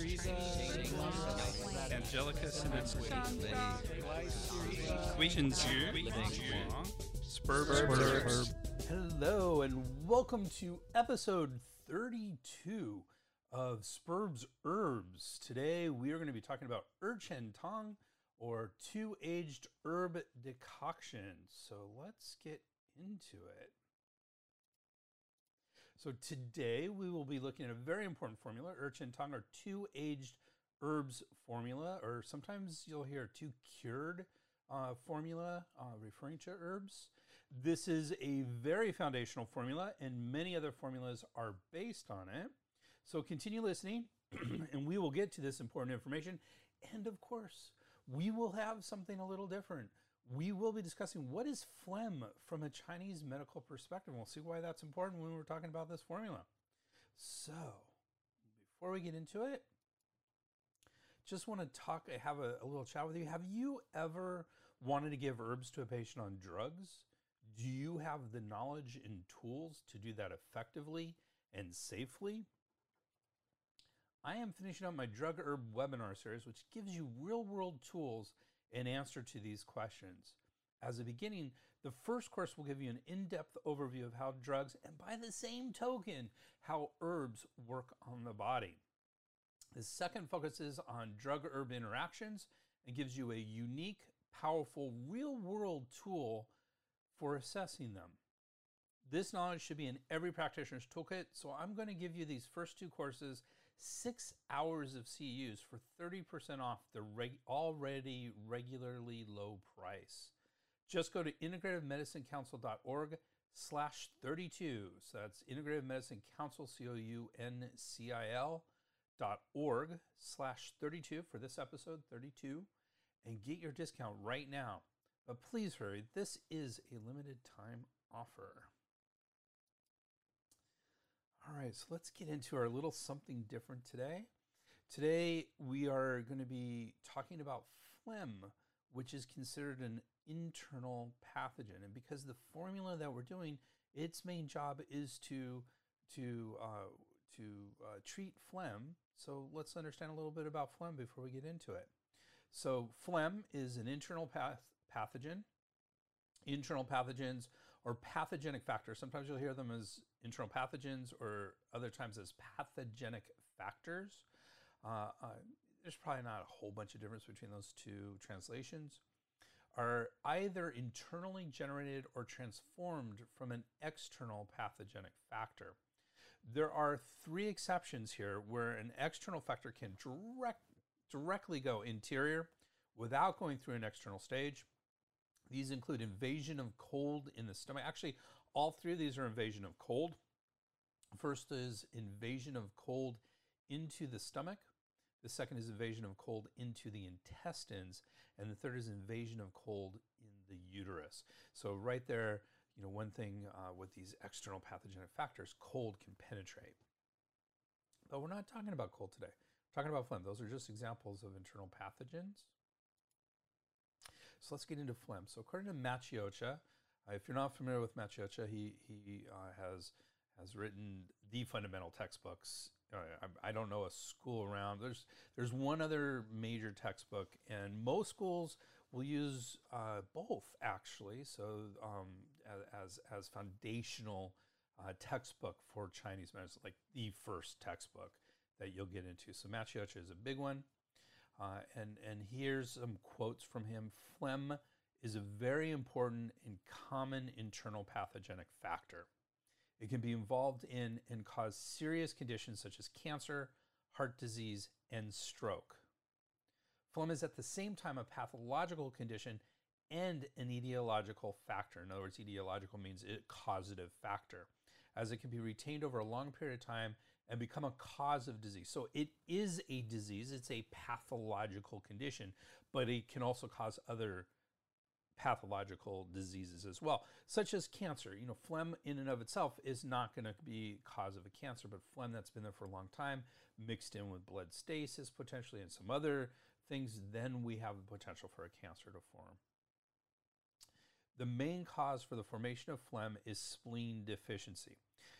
Teresa, Angelica Questions here. Spurb, Hello and welcome to episode 32 of Spurbs Herbs. Today we are going to be talking about Urchen Tong or two aged herb decoction. So let's get into it. So today we will be looking at a very important formula, urchin Tong, or two aged herbs formula, or sometimes you'll hear two cured uh, formula uh, referring to herbs. This is a very foundational formula, and many other formulas are based on it. So continue listening, and we will get to this important information. And of course, we will have something a little different we will be discussing what is phlegm from a Chinese medical perspective. We'll see why that's important when we're talking about this formula. So, before we get into it, just want to talk, have a, a little chat with you. Have you ever wanted to give herbs to a patient on drugs? Do you have the knowledge and tools to do that effectively and safely? I am finishing up my drug herb webinar series, which gives you real world tools in answer to these questions. As a beginning, the first course will give you an in depth overview of how drugs, and by the same token, how herbs work on the body. The second focuses on drug herb interactions and gives you a unique, powerful, real world tool for assessing them. This knowledge should be in every practitioner's toolkit, so I'm going to give you these first two courses six hours of CEUs for 30% off the reg- already regularly low price. Just go to integrativemedicinecouncil.org slash 32. So that's Integrative Medicine Council, C-O-U-N-C-I-L dot org slash 32 for this episode 32 and get your discount right now. But please hurry, this is a limited time offer. All right, so let's get into our little something different today. Today, we are going to be talking about phlegm, which is considered an internal pathogen. And because the formula that we're doing, its main job is to, to, uh, to uh, treat phlegm. So let's understand a little bit about phlegm before we get into it. So, phlegm is an internal path pathogen. Internal pathogens or pathogenic factors. Sometimes you'll hear them as internal pathogens or other times as pathogenic factors. Uh, uh, there's probably not a whole bunch of difference between those two translations. Are either internally generated or transformed from an external pathogenic factor. There are three exceptions here where an external factor can direct, directly go interior without going through an external stage. These include invasion of cold in the stomach. Actually, all three of these are invasion of cold. First is invasion of cold into the stomach. The second is invasion of cold into the intestines. And the third is invasion of cold in the uterus. So, right there, you know, one thing uh, with these external pathogenic factors, cold can penetrate. But we're not talking about cold today. We're talking about phlegm. Those are just examples of internal pathogens. So let's get into phlegm. So according to Maciocia, uh, if you're not familiar with Maciocia, he he uh, has has written the fundamental textbooks. Uh, I, I, don't know a school around. There's there's one other major textbook, and most schools will use uh, both actually. So um, as as foundational uh, textbook for Chinese medicine, like the first textbook that you'll get into. So Maciocia is a big one. Uh, and, and here's some quotes from him. Phlegm is a very important and common internal pathogenic factor. It can be involved in and cause serious conditions such as cancer, heart disease, and stroke. Phlegm is at the same time a pathological condition and an etiological factor. In other words, etiological means a causative factor, as it can be retained over a long period of time and become a cause of disease. So it is a disease, it's a pathological condition, but it can also cause other pathological diseases as well, such as cancer. You know, phlegm in and of itself is not going to be cause of a cancer, but phlegm that's been there for a long time, mixed in with blood stasis potentially and some other things, then we have the potential for a cancer to form. The main cause for the formation of phlegm is spleen deficiency.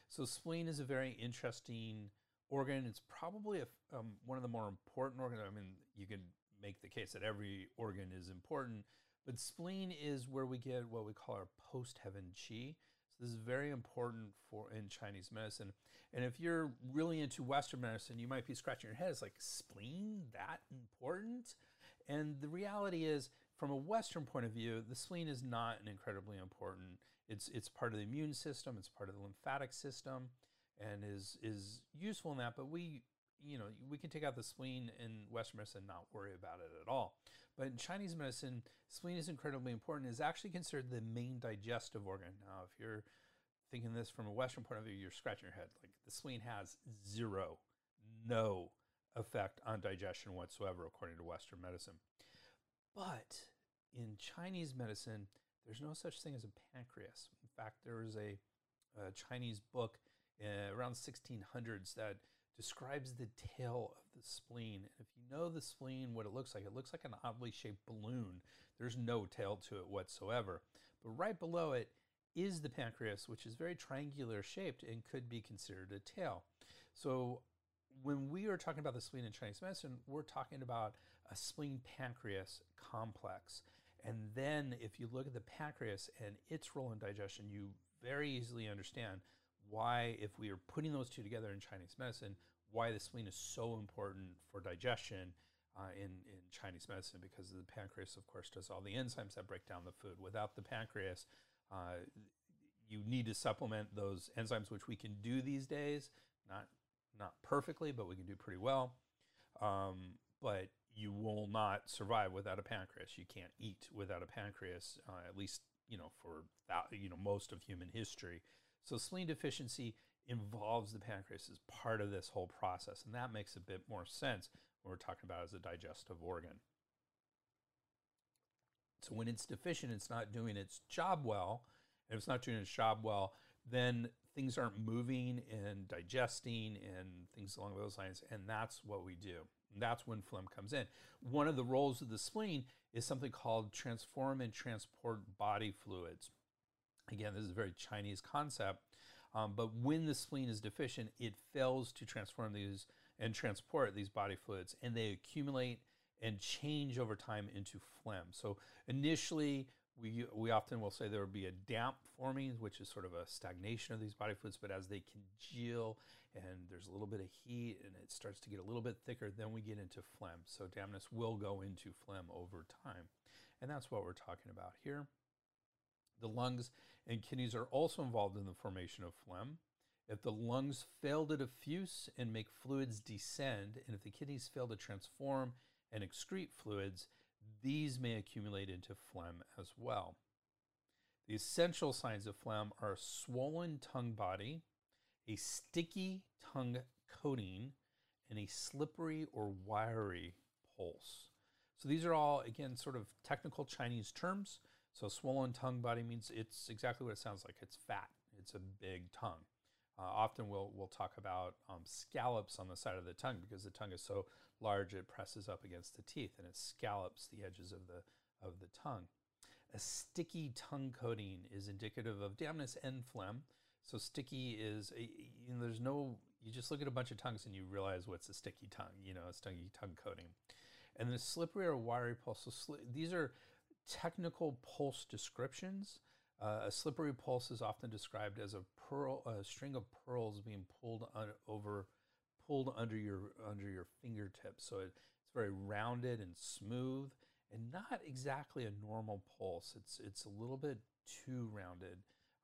So spleen is a very interesting organ. It's probably a, um, one of the more important organs. I mean, you can make the case that every organ is important, but spleen is where we get what we call our post heaven qi. So this is very important for in Chinese medicine. And if you're really into Western medicine, you might be scratching your head. It's like spleen that important? And the reality is, from a Western point of view, the spleen is not an incredibly important. It's it's part of the immune system. It's part of the lymphatic system, and is is useful in that. But we you know we can take out the spleen in Western medicine and not worry about it at all. But in Chinese medicine, spleen is incredibly important. Is actually considered the main digestive organ. Now, if you're thinking this from a Western point of view, you're scratching your head. Like the spleen has zero, no effect on digestion whatsoever, according to Western medicine. But in Chinese medicine, there's no such thing as a pancreas. In fact, there is a, a Chinese book uh, around 1600s that describes the tail of the spleen. And if you know the spleen, what it looks like, it looks like an oddly shaped balloon. There's no tail to it whatsoever. But right below it is the pancreas, which is very triangular shaped and could be considered a tail. So when we are talking about the spleen in Chinese medicine, we're talking about a spleen pancreas complex. And then if you look at the pancreas and its role in digestion, you very easily understand why, if we are putting those two together in Chinese medicine, why the spleen is so important for digestion uh, in, in Chinese medicine because the pancreas, of course, does all the enzymes that break down the food. Without the pancreas, uh, you need to supplement those enzymes, which we can do these days. Not not perfectly, but we can do pretty well. Um, but you will not survive without a pancreas. You can't eat without a pancreas, uh, at least you know for that, you know most of human history. So spleen deficiency involves the pancreas as part of this whole process, and that makes a bit more sense when we're talking about as a digestive organ. So when it's deficient, it's not doing its job well. And if it's not doing its job well, then things aren't moving and digesting and things along those lines. And that's what we do. And that's when phlegm comes in. One of the roles of the spleen is something called transform and transport body fluids. Again, this is a very Chinese concept. Um, but when the spleen is deficient, it fails to transform these and transport these body fluids, and they accumulate and change over time into phlegm. So initially, we, we often will say there will be a damp forming, which is sort of a stagnation of these body fluids, but as they congeal and there's a little bit of heat and it starts to get a little bit thicker, then we get into phlegm. So dampness will go into phlegm over time. And that's what we're talking about here. The lungs and kidneys are also involved in the formation of phlegm. If the lungs fail to diffuse and make fluids descend, and if the kidneys fail to transform and excrete fluids, these may accumulate into phlegm as well. The essential signs of phlegm are a swollen tongue body, a sticky tongue coating, and a slippery or wiry pulse. So these are all, again, sort of technical Chinese terms. So swollen tongue body means it's exactly what it sounds like. It's fat. It's a big tongue. Uh, often we'll, we'll talk about um, scallops on the side of the tongue because the tongue is so large it presses up against the teeth and it scallops the edges of the, of the tongue. A sticky tongue coating is indicative of dampness and phlegm. So sticky is, a, you know, there's no, you just look at a bunch of tongues and you realize what's a sticky tongue, you know, a sticky tongue coating. And the slippery or wiry pulse, so sli- these are technical pulse descriptions. Uh, a slippery pulse is often described as a pearl, a string of pearls being pulled un- over, pulled under your under your fingertips. So it, it's very rounded and smooth, and not exactly a normal pulse. It's it's a little bit too rounded,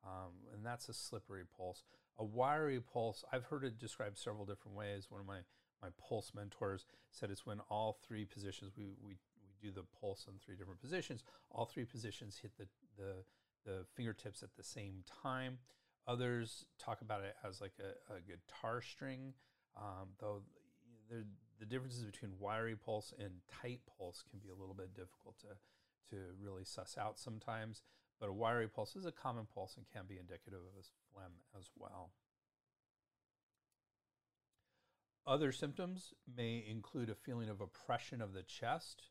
um, and that's a slippery pulse. A wiry pulse, I've heard it described several different ways. One of my my pulse mentors said it's when all three positions we we we do the pulse in three different positions. All three positions hit the the the fingertips at the same time. Others talk about it as like a, a guitar string, um, though the, the differences between wiry pulse and tight pulse can be a little bit difficult to, to really suss out sometimes. But a wiry pulse is a common pulse and can be indicative of a phlegm as well. Other symptoms may include a feeling of oppression of the chest,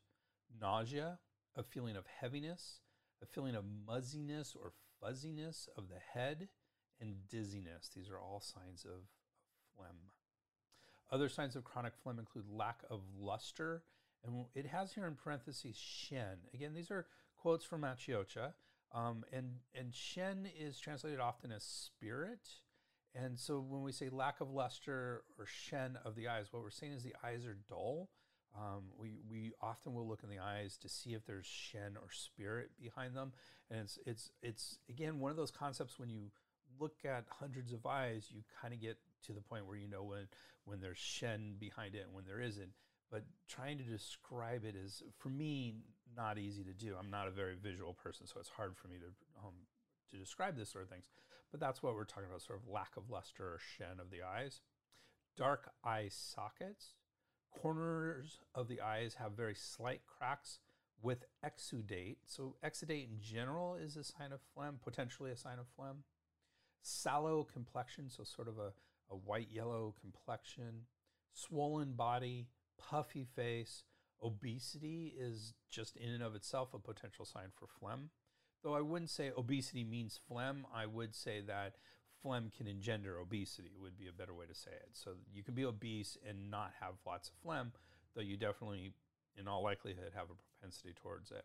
nausea, a feeling of heaviness, a feeling of muzziness or fuzziness of the head, and dizziness. These are all signs of, phlegm. Other signs of chronic phlegm include lack of luster, and it has here in parentheses shen. Again, these are quotes from Maciocia, um, and and shen is translated often as spirit. And so when we say lack of luster or shen of the eyes, what we're saying is the eyes are dull. Um, we, we often will look in the eyes to see if there's shen or spirit behind them. And it's, it's, it's again, one of those concepts when you look at hundreds of eyes, you kind of get to the point where you know when, when there's shen behind it and when there isn't. But trying to describe it is, for me, not easy to do. I'm not a very visual person, so it's hard for me to, um, to describe this sort of things. But that's what we're talking about, sort of lack of luster or shen of the eyes. Dark eye sockets. Corners of the eyes have very slight cracks with exudate. So exudate in general is a sign of phlegm, potentially a sign of phlegm. Sallow complexion, so sort of a, a white yellow complexion. Swollen body, puffy face. Obesity is just in and of itself a potential sign for phlegm. Though I wouldn't say obesity means phlegm, I would say that phlegm can engender obesity, would be a better way to say it. So you can be obese and not have lots of phlegm, though you definitely, in all likelihood, have a propensity towards it.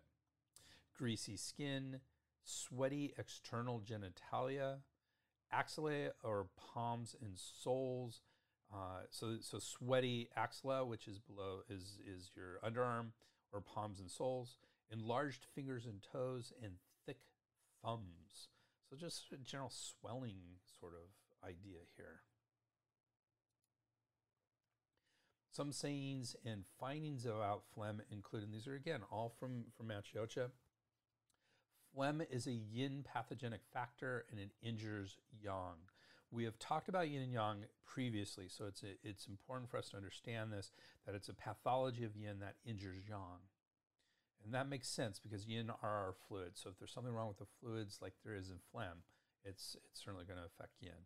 Greasy skin, sweaty external genitalia, axillae or palms and soles. Uh, so, so sweaty axilla, which is below, is is your underarm or palms and soles. Enlarged fingers and toes, and thick thumbs. So just a general swelling sort of idea here. Some sayings and findings about phlegm including these are again all from, from Maciocia. Phlegm is a yin pathogenic factor and it injures yang. We have talked about yin and yang previously, so it's, a, it's important for us to understand this that it's a pathology of yin that injures yang. And that makes sense because yin are our fluids. So if there's something wrong with the fluids like there is in phlegm, it's, it's certainly going to affect yin.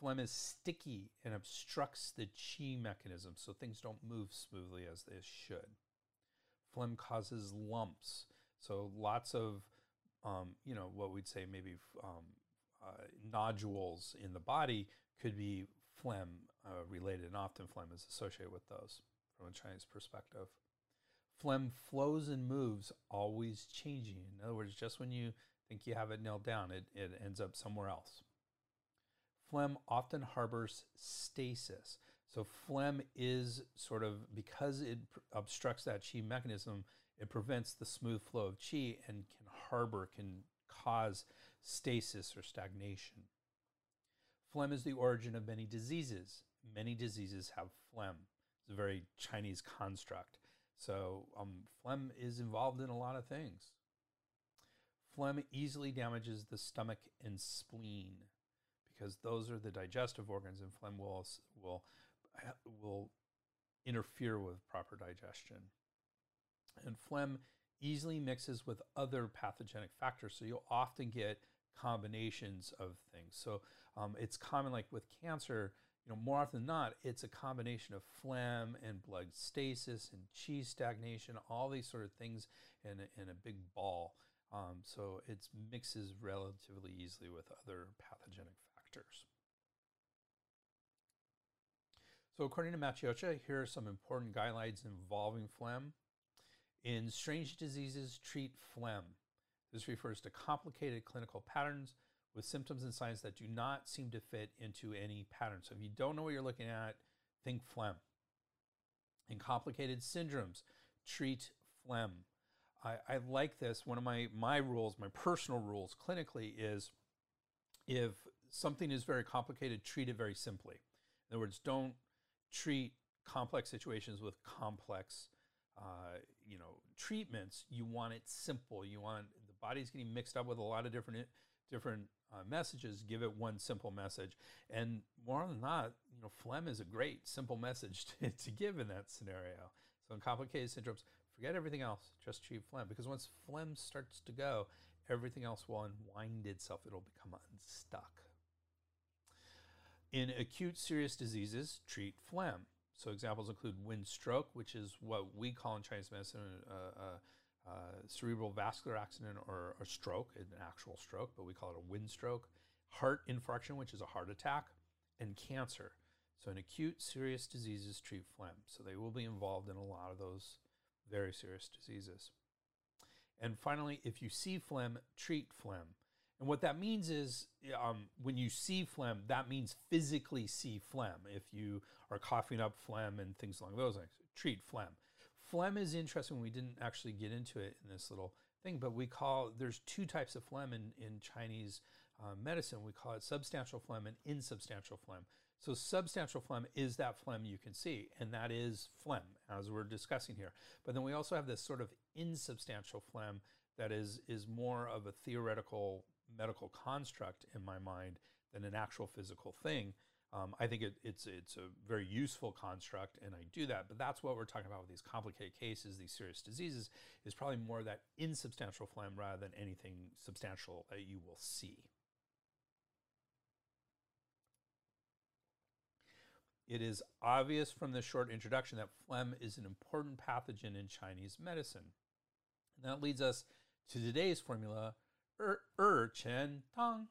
Phlegm is sticky and obstructs the qi mechanism, so things don't move smoothly as they should. Phlegm causes lumps, so lots of, um, you know, what we'd say maybe um, uh, nodules in the body could be phlegm uh, related, and often phlegm is associated with those from a Chinese perspective. Phlegm flows and moves, always changing. In other words, just when you think you have it nailed down, it, it ends up somewhere else. Phlegm often harbors stasis. So, phlegm is sort of because it obstructs that chi mechanism, it prevents the smooth flow of chi and can harbor, can cause stasis or stagnation. Phlegm is the origin of many diseases. Many diseases have phlegm. It's a very Chinese construct. So um, phlegm is involved in a lot of things. Phlegm easily damages the stomach and spleen because those are the digestive organs, and phlegm will will will interfere with proper digestion. And phlegm easily mixes with other pathogenic factors, so you'll often get combinations of things. So um, it's common, like with cancer, you know, more often than not, it's a combination of phlegm and blood stasis and cheese stagnation, all these sort of things in a, in a big ball. Um, so it mixes relatively easily with other pathogenic factors. So according to Maciocia, here are some important guidelines involving phlegm. In strange diseases, treat phlegm. This refers to complicated clinical patterns with symptoms and signs that do not seem to fit into any pattern. So if you don't know what you're looking at, think phlegm. In complicated syndromes, treat phlegm. I, I like this. One of my, my rules, my personal rules clinically is if something is very complicated, treat it very simply. In other words, don't treat complex situations with complex uh, you know treatments you want it simple you want the body's getting mixed up with a lot of different different uh, messages, give it one simple message. And more than not, you know, phlegm is a great simple message to, to give in that scenario. So in complicated syndromes, forget everything else, just treat phlegm. Because once phlegm starts to go, everything else will unwind itself. It'll become unstuck. In acute serious diseases, treat phlegm. So examples include wind stroke, which is what we call in Chinese medicine uh, uh, uh, cerebral vascular accident or a stroke, an actual stroke, but we call it a wind stroke, heart infarction, which is a heart attack, and cancer. So, in acute serious diseases, treat phlegm. So, they will be involved in a lot of those very serious diseases. And finally, if you see phlegm, treat phlegm. And what that means is um, when you see phlegm, that means physically see phlegm. If you are coughing up phlegm and things along those lines, treat phlegm. Phlegm is interesting. We didn't actually get into it in this little thing, but we call there's two types of phlegm in, in Chinese uh, medicine. We call it substantial phlegm and insubstantial phlegm. So substantial phlegm is that phlegm you can see, and that is phlegm, as we're discussing here. But then we also have this sort of insubstantial phlegm that is is more of a theoretical medical construct in my mind than an actual physical thing. Um, I think it, it's it's a very useful construct, and I do that. But that's what we're talking about with these complicated cases, these serious diseases, is probably more that insubstantial phlegm rather than anything substantial that you will see. It is obvious from this short introduction that phlegm is an important pathogen in Chinese medicine. And that leads us to today's formula, er, chen tang.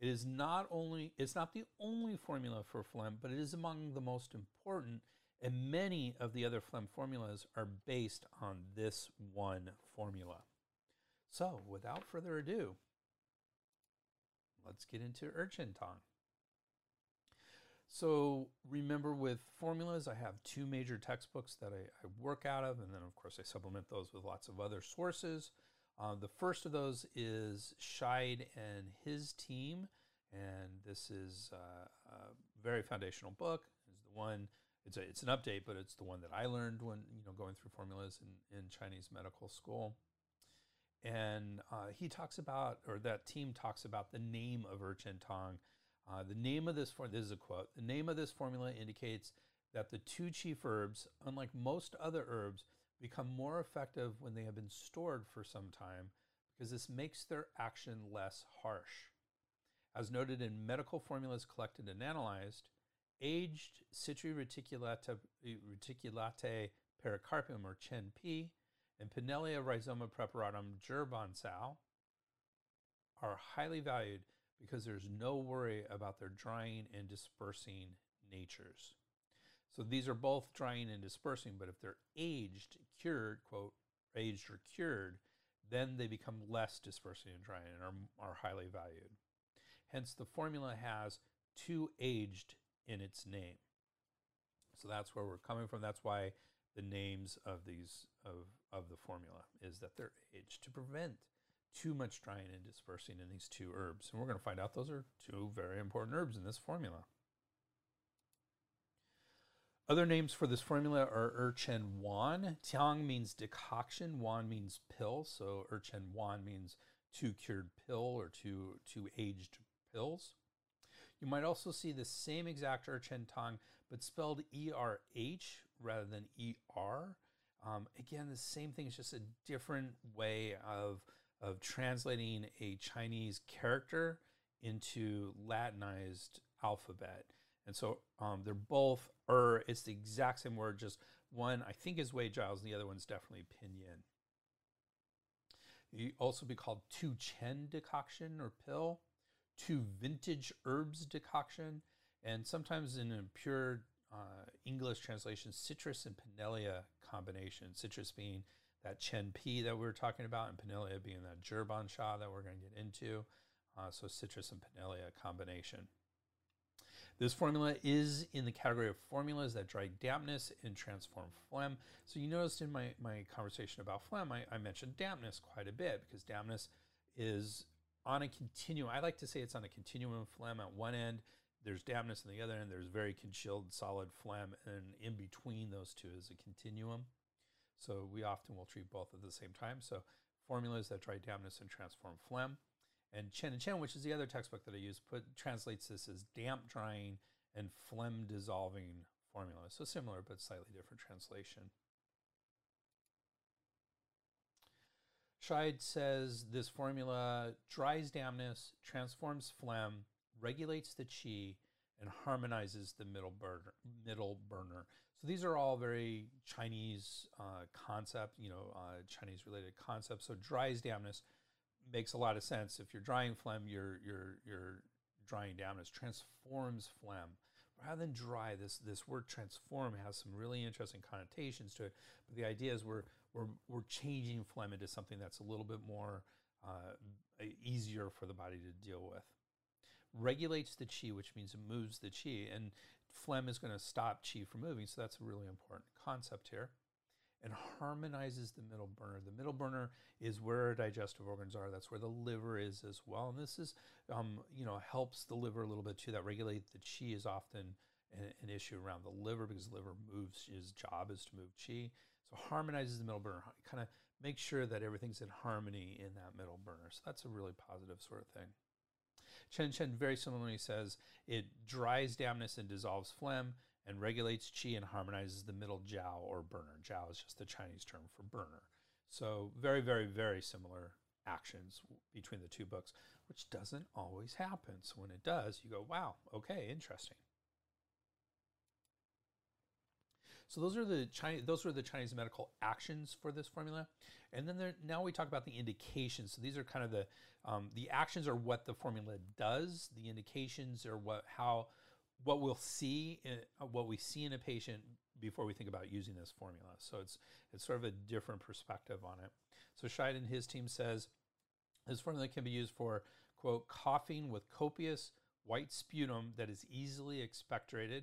It is not only it's not the only formula for phlegm, but it is among the most important, and many of the other phlegm formulas are based on this one formula. So, without further ado, let's get into urchin tong. So remember with formulas, I have two major textbooks that I, I, work out of, and then of course I supplement those with lots of other sources. Uh, the first of those is Scheid and his team, and this is uh, a very foundational book. It's the one. It's a, it's an update, but it's the one that I learned when you know going through formulas in, in Chinese medical school. And uh, he talks about, or that team talks about the name of Urchin Tong uh, the name of this form, this is a quote, the name of this formula indicates that the two chief herbs, unlike most other herbs, become more effective when they have been stored for some time because this makes their action less harsh. As noted in medical formulas collected and analyzed, aged Citri reticulata, reticulate pericarpium or Chen Pi and Pinellia rhizoma preparatum Zhibanxia are highly valued because there's no worry about their drying and dispersing natures. So these are both drying and dispersing, but if they're aged, cured, quote, aged or cured, then they become less dispersing and drying and are, are highly valued. Hence, the formula has two aged in its name. So that's where we're coming from. That's why the names of these of, of the formula is that they're aged to prevent too much drying and dispersing in these two herbs. And we're going to find out those are two very important herbs in this formula. Other names for this formula are Urchen Wan. Tang means decoction, Wan means pill. So Urchen Wan means two cured pill or two, two aged pills. You might also see the same exact Urchen Tang, but spelled ERH rather than ER. Um, again, the same thing, it's just a different way of of translating a Chinese character into Latinized alphabet. And so um, they're both er. It's the exact same word, just one I think is Wade-Giles, and the other one's definitely pinyin. You also be called Tu Chen decoction or pill, Tu vintage herbs decoction, and sometimes in a pure uh, English translation, citrus and pinellia combination. Citrus being that Chen Pi that we were talking about, and Pinellia being that Zhiban Xia that we're going to get into. Uh, so citrus and Pinellia combination. This formula is in the category of formulas that dry dampness and transform phlegm. So you noticed in my, my conversation about phlegm, I, I mentioned dampness quite a bit because dampness is on a continuum. I like to say it's on a continuum of phlegm. At one end, there's dampness, on the other end, there's very congealed solid phlegm, and in between those two is a continuum. So we often will treat both at the same time. So formulas that dry dampness and transform phlegm. And Chen and Chen, which is the other textbook that I use, put translates this as damp drying and phlegm dissolving formula. So similar but slightly different translation. Scheid says this formula dries dampness, transforms phlegm, regulates the qi, and harmonizes the middle burner. Middle burner. So these are all very Chinese uh, concept, you know, uh, Chinese related concepts. So dries dampness makes a lot of sense. If you're drying phlegm, you're you're you're drying dampness transforms phlegm. rather than dry, this this word transform has some really interesting connotations to it. But the idea is we're we're we're changing phlegm into something that's a little bit more uh, easier for the body to deal with. Regulates the chi, which means it moves the chi, and phlegm is going to stop chi from moving. So that's a really important concept here. And harmonizes the middle burner. The middle burner is where our digestive organs are. That's where the liver is as well. And this is, um, you know, helps the liver a little bit too. That regulate the chi is often an, an issue around the liver because the liver moves. His job is to move chi. So harmonizes the middle burner. Kind of make sure that everything's in harmony in that middle burner. So that's a really positive sort of thing. Chen Chen very similarly says it dries dampness and dissolves phlegm and regulates qi and harmonizes the middle jiao or burner. Jiao is just the Chinese term for burner. So very, very, very similar actions between the two books, which doesn't always happen. So when it does, you go, wow, okay, interesting. So those are the Chinese, those are the Chinese medical actions for this formula, and then there, now we talk about the indications. So these are kind of the um, the actions are what the formula does. The indications are what how what we'll see in, uh, what we see in a patient before we think about using this formula. So it's it's sort of a different perspective on it. So Scheid and his team says this formula can be used for quote coughing with copious white sputum that is easily expectorated,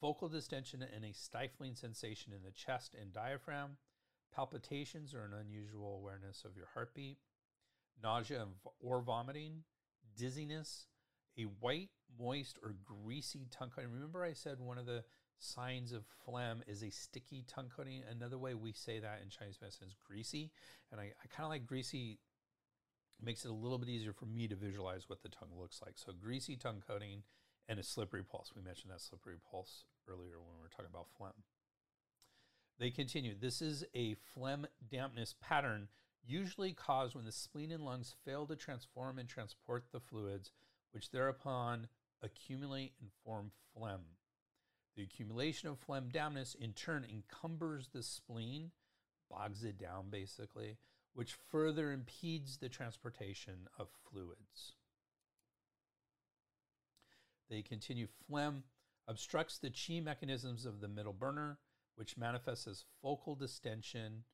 focal distension and a stifling sensation in the chest and diaphragm, palpitations or an unusual awareness of your heartbeat, nausea or vomiting, dizziness, a white, moist, or greasy tongue coating. Remember, I said one of the signs of phlegm is a sticky tongue coating. Another way we say that in Chinese medicine is greasy. And I, I kind of like greasy, makes it a little bit easier for me to visualize what the tongue looks like. So, greasy tongue coating and a slippery pulse. We mentioned that slippery pulse earlier when we were talking about phlegm. They continue. This is a phlegm dampness pattern usually caused when the spleen and lungs fail to transform and transport the fluids, which thereupon accumulate and form phlegm. The accumulation of phlegm dampness in turn encumbers the spleen, bogs it down basically, which further impedes the transportation of fluids. They continue phlegm obstructs the chi mechanisms of the middle burner, which manifests as focal distension,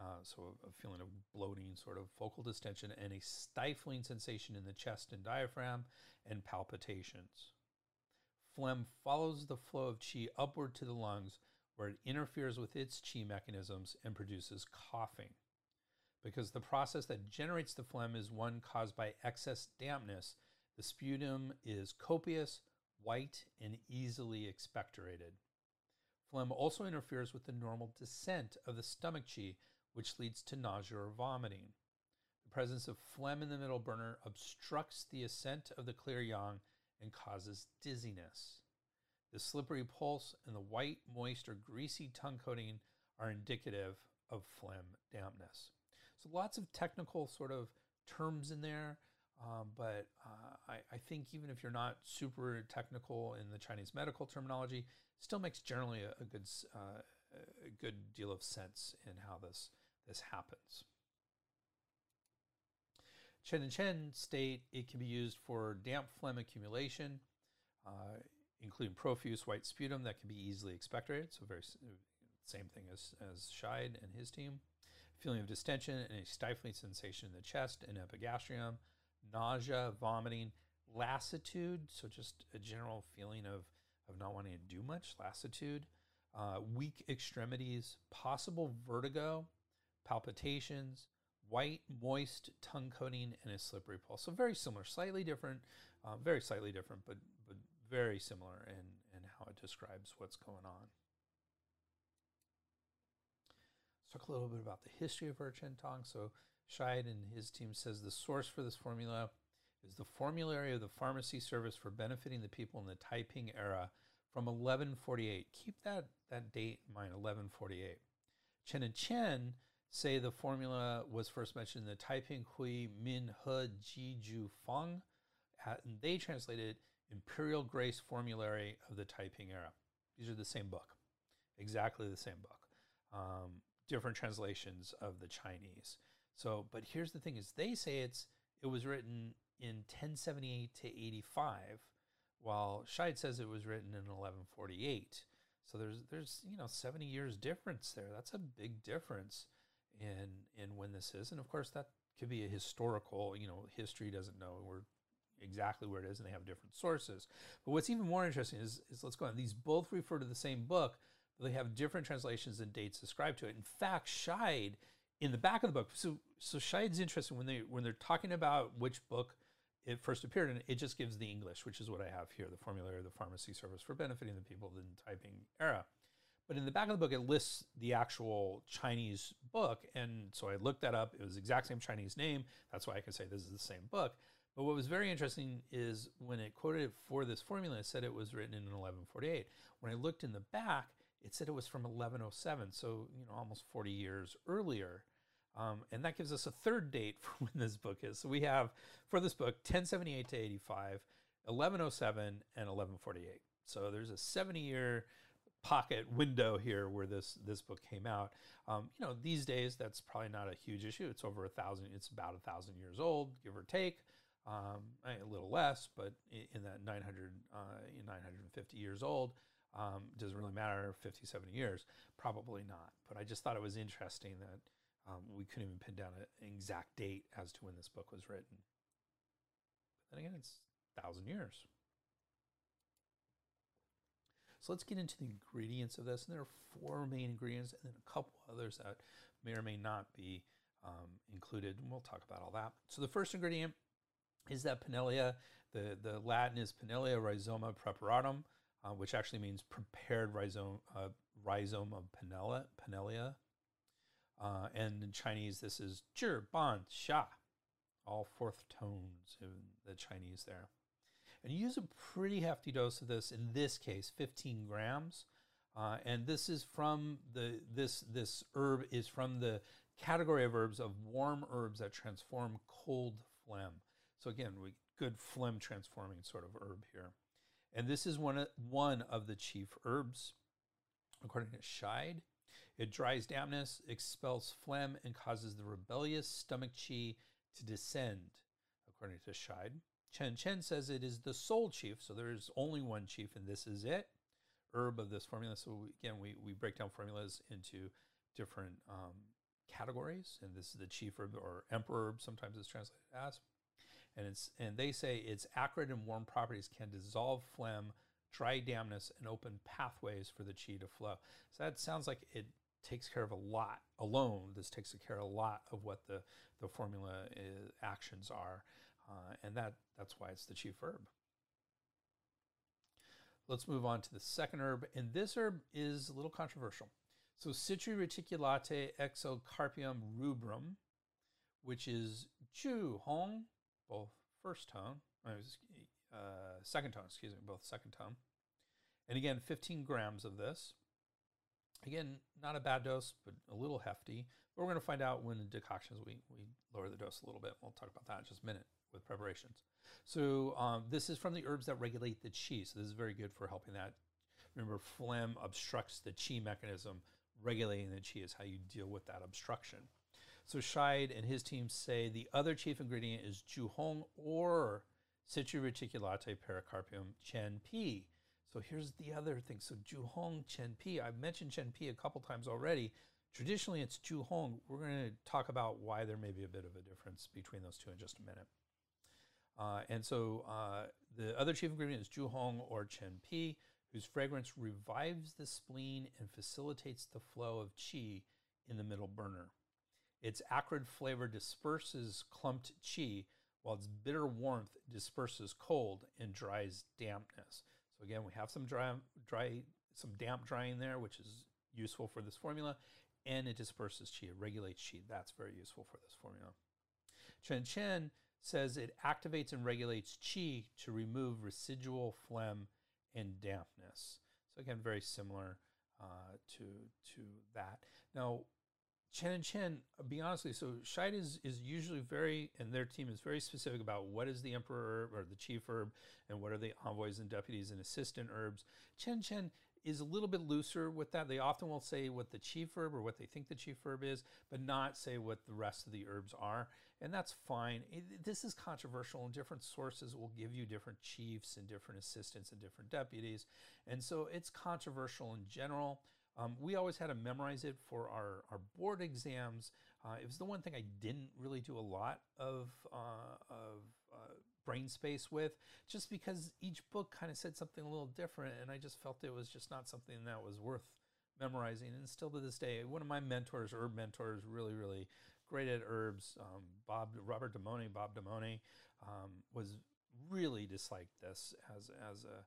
uh, so a feeling of bloating, sort of focal distension, and a stifling sensation in the chest and diaphragm, and palpitations. Phlegm follows the flow of qi upward to the lungs, where it interferes with its qi mechanisms and produces coughing. Because the process that generates the phlegm is one caused by excess dampness, the sputum is copious, white, and easily expectorated. Phlegm also interferes with the normal descent of the stomach qi, which leads to nausea or vomiting. The presence of phlegm in the middle burner obstructs the ascent of the clear yang and causes dizziness. The slippery pulse and the white, moist, or greasy tongue coating are indicative of phlegm dampness. So, lots of technical sort of terms in there, um, but uh, I, I, think even if you're not super technical in the Chinese medical terminology, still makes generally a, a good uh, a good deal of sense in how this this happens. Chen and Chen state it can be used for damp phlegm accumulation, uh, including profuse white sputum that can be easily expectorated. So very same thing as as Scheid and his team. Feeling of distension and a stifling sensation in the chest and epigastrium, nausea, vomiting, lassitude. So just a general feeling of of not wanting to do much, lassitude, uh, weak extremities, possible vertigo, palpitations, white, moist tongue coating, and a slippery pulse. So very similar, slightly different, uh, very slightly different, but but very similar in in how it describes what's going on. Let's talk a little bit about the history of Erchen Tang. So Scheid and his team says the source for this formula is the formulary of the pharmacy service for benefiting the people in the Taiping era from 1148. Keep that, that date in mind, 1148. Chen and Chen say the formula was first mentioned in the Taiping Hui Min He Ji Ju Fang, and they translated Imperial Grace Formulary of the Taiping Era. These are the same book, exactly the same book, um, different translations of the Chinese. So, but here's the thing: is they say it's it was written in 1078 to 85, while Scheid says it was written in 1148. So there's there's you know 70 years difference there. That's a big difference in in when this is, and of course that could be a historical. You know, history doesn't know where exactly where it is, and they have different sources. But what's even more interesting is is let's go on. These both refer to the same book, but they have different translations and dates ascribed to it. In fact, Scheid in the back of the book. So so Scheid's interesting when they when they're talking about which book it first appeared and it just gives the English, which is what I have here, the formulary of the pharmacy service for benefiting the people of the Taiping era. But in the back of the book, it lists the actual Chinese book. And so I looked that up. It was the exact same Chinese name. That's why I can say this is the same book. But what was very interesting is when it quoted it for this formula, it said it was written in 1148. When I looked in the back, it said it was from 1107. So, you know, almost 40 years earlier. Um, and that gives us a third date for when this book is. So we have for this book 1078 to 85, 1107, and 1148. So there's a 70 year pocket window here where this this book came out. Um, you know, these days that's probably not a huge issue. It's over a thousand. It's about a thousand years old, give or take. Um, a little less, but in that 900, uh, 950 years old, um, doesn't really matter 50, 70 years. Probably not. But I just thought it was interesting that um, we couldn't even pin down an exact date as to when this book was written. But then again, it's thousand years. So let's get into the ingredients of this. And there are four main ingredients and then a couple others that may or may not be um, included. And we'll talk about all that. So the first ingredient is that Pinellia. The, the Latin is Pinellia rhizoma preparatum, uh, which actually means prepared rhizome, uh, rhizome of Pinella, Pinellia. Uh, and in Chinese, this is Zhi ban, xia, all fourth tones in the Chinese there. And you use a pretty hefty dose of this, in this case, 15 grams. Uh, and this is from the, this, this herb is from the category of herbs of warm herbs that transform cold phlegm. So again, we good phlegm transforming sort of herb here. And this is one of, one of the chief herbs, according to Scheid. It dries dampness, expels phlegm, and causes the rebellious stomach chi to descend, according to Scheid. Chen Chen says it is the sole chief, so there is only one chief, and this is it, herb of this formula. So we, again, we, we break down formulas into different um, categories, and this is the chief herb or emperor herb, sometimes it's translated as. And, it's, and they say its acrid and warm properties can dissolve phlegm, dry dampness, and open pathways for the chi to flow. So that sounds like it takes care of a lot alone. This takes care of a lot of what the, the formula is, actions are. Uh, and that, that's why it's the chief herb. Let's move on to the second herb. And this herb is a little controversial. So Citri reticulate exocarpium rubrum, which is Ju Hong, both first tone, uh, second tone, excuse me, both second tone. And again, 15 grams of this. Again, not a bad dose, but a little hefty. But we're going to find out when in decoctions we, we lower the dose a little bit. We'll talk about that in just a minute with preparations. So um, this is from the herbs that regulate the chi. So this is very good for helping that. Remember, phlegm obstructs the chi mechanism. Regulating the chi is how you deal with that obstruction. So Scheid and his team say the other chief ingredient is Juhong or Citri reticulate pericarpium Chen Pi. So here's the other thing. So Juhong Chen Pi, I've mentioned Chen Pi a couple times already. Traditionally, it's Juhong. We're going to talk about why there may be a bit of a difference between those two in just a minute. Uh, and so uh, the other chief ingredient is Juhong or Chen Pi, whose fragrance revives the spleen and facilitates the flow of qi in the middle burner. Its acrid flavor disperses clumped qi, while its bitter warmth disperses cold and dries dampness. So again, we have some dry, dry, some damp drying there, which is useful for this formula, and it disperses qi, it regulates qi. That's very useful for this formula. Chen Chen says it activates and regulates qi to remove residual phlegm and dampness. So again, very similar uh, to to that. Now, Chen and Chen, I'll be honest with you, so Scheid is, is usually very, and their team is very specific about what is the emperor herb or the chief herb and what are the envoys and deputies and assistant herbs. Chen Chen is a little bit looser with that. They often will say what the chief herb or what they think the chief herb is, but not say what the rest of the herbs are. And that's fine. It, this is controversial, and different sources will give you different chiefs and different assistants and different deputies. And so it's controversial in general. Um, we always had to memorize it for our, our board exams. Uh, it was the one thing I didn't really do a lot of, uh, of uh, brain space with, just because each book kind of said something a little different, and I just felt it was just not something that was worth memorizing. And still to this day, one of my mentors, herb mentors, really, really great at herbs, um, Bob Robert Damone, Bob Damone, um, was really disliked this as as a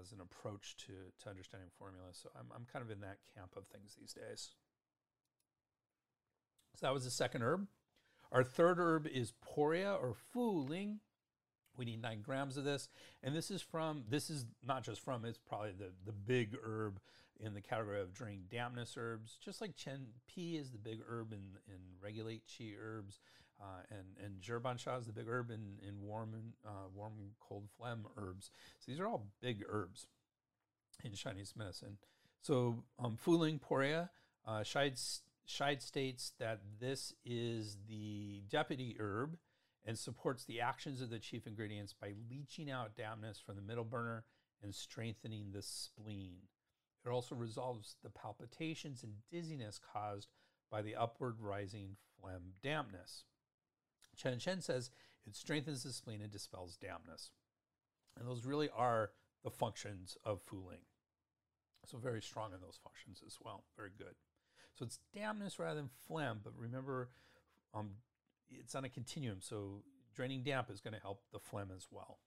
as an approach to, to understanding formula. So I'm, I'm kind of in that camp of things these days. So that was the second herb. Our third herb is Poria or Fu Ling. We need nine grams of this. And this is from, this is not just from, it's probably the, the big herb in the category of draining dampness herbs. Just like Chen Pi is the big herb in, in regulate qi herbs. Uh, and and Zhiban Xia is the big herb in, in warm and uh, warm cold phlegm herbs. So these are all big herbs in Chinese medicine. So um, Fuling Poria, uh, states that this is the deputy herb and supports the actions of the chief ingredients by leaching out dampness from the middle burner and strengthening the spleen. It also resolves the palpitations and dizziness caused by the upward rising phlegm dampness. Chen Shen says it strengthens the spleen and dispels dampness. And those really are the functions of Fuling. So very strong in those functions as well. Very good. So it's dampness rather than phlegm, but remember, um, it's on a continuum. So draining damp is going to help the phlegm as well.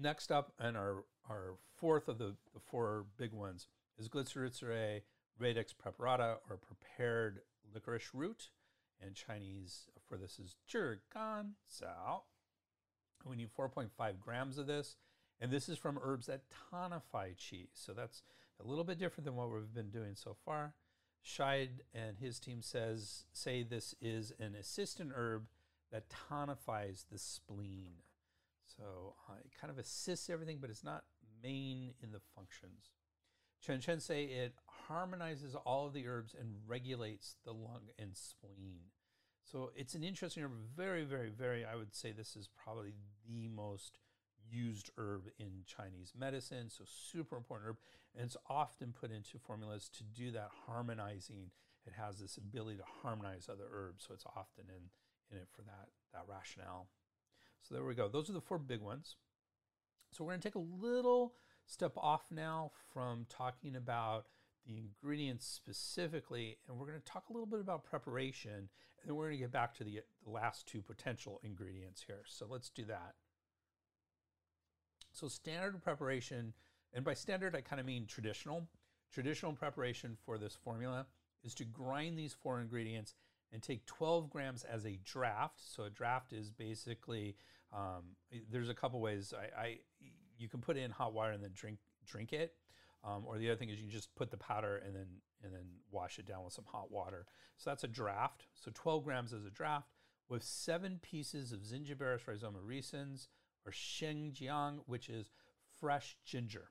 Next up, and our, our fourth of the, the four big ones, is Glycyrrhizae radix preparata or prepared licorice root. And Chinese for this is Zhigan Cao. We need 4.5 grams of this. And this is from herbs that tonify qi. So that's a little bit different than what we've been doing so far. Scheid and his team says say this is an assistant herb that tonifies the spleen. So uh, it kind of assists everything, but it's not main in the functions. Chen Chen say it harmonizes all of the herbs and regulates the lung and spleen. So it's an interesting herb, very, very, very, I would say this is probably the most used herb in Chinese medicine. So super important herb. And it's often put into formulas to do that harmonizing. It has this ability to harmonize other herbs. So it's often in, in it for that, that rationale. So there we go. Those are the four big ones. So we're going to take a little step off now from talking about the ingredients specifically, and we're going to talk a little bit about preparation, and then we're going to get back to the, the last two potential ingredients here. So let's do that. So standard preparation, and by standard I kind of mean traditional. Traditional preparation for this formula is to grind these four ingredients and take 12 grams as a draft. So a draft is basically um, there's a couple ways. I, I you can put in hot water and then drink drink it. Um, or the other thing is you just put the powder and then and then wash it down with some hot water. So that's a draft. So 12 grams is a draft with seven pieces of Zingiberis rhizoma recens or Shengjiang, which is fresh ginger.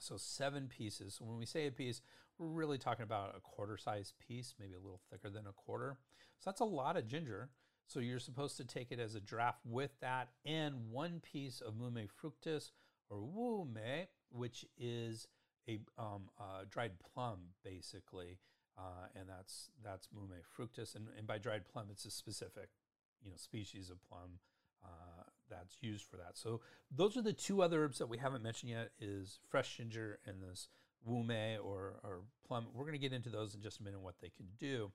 So seven pieces. So when we say a piece, we're really talking about a quarter size piece, maybe a little thicker than a quarter. So that's a lot of ginger. So you're supposed to take it as a draft with that and one piece of Mume fructus or Wu Mei, which is a um, uh, dried plum, basically. Uh, and that's that's Mume fructus. And, and by dried plum, it's a specific you know, species of plum uh, that's used for that. So those are the two other herbs that we haven't mentioned yet is fresh ginger and this Wu Mei or, or plum. We're going to get into those in just a minute, what they can do.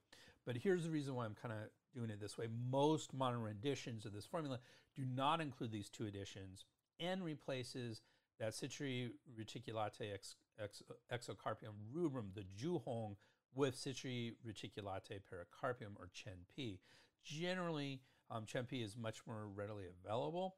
But here's the reason why I'm kind of doing it this way. Most modern renditions of this formula do not include these two additions and replaces that Citri reticulate ex, ex, exocarpium rubrum, the Juhong, with Citri reticulate pericarpium or Chen Pi. Generally, um, Chen Pi is much more readily available.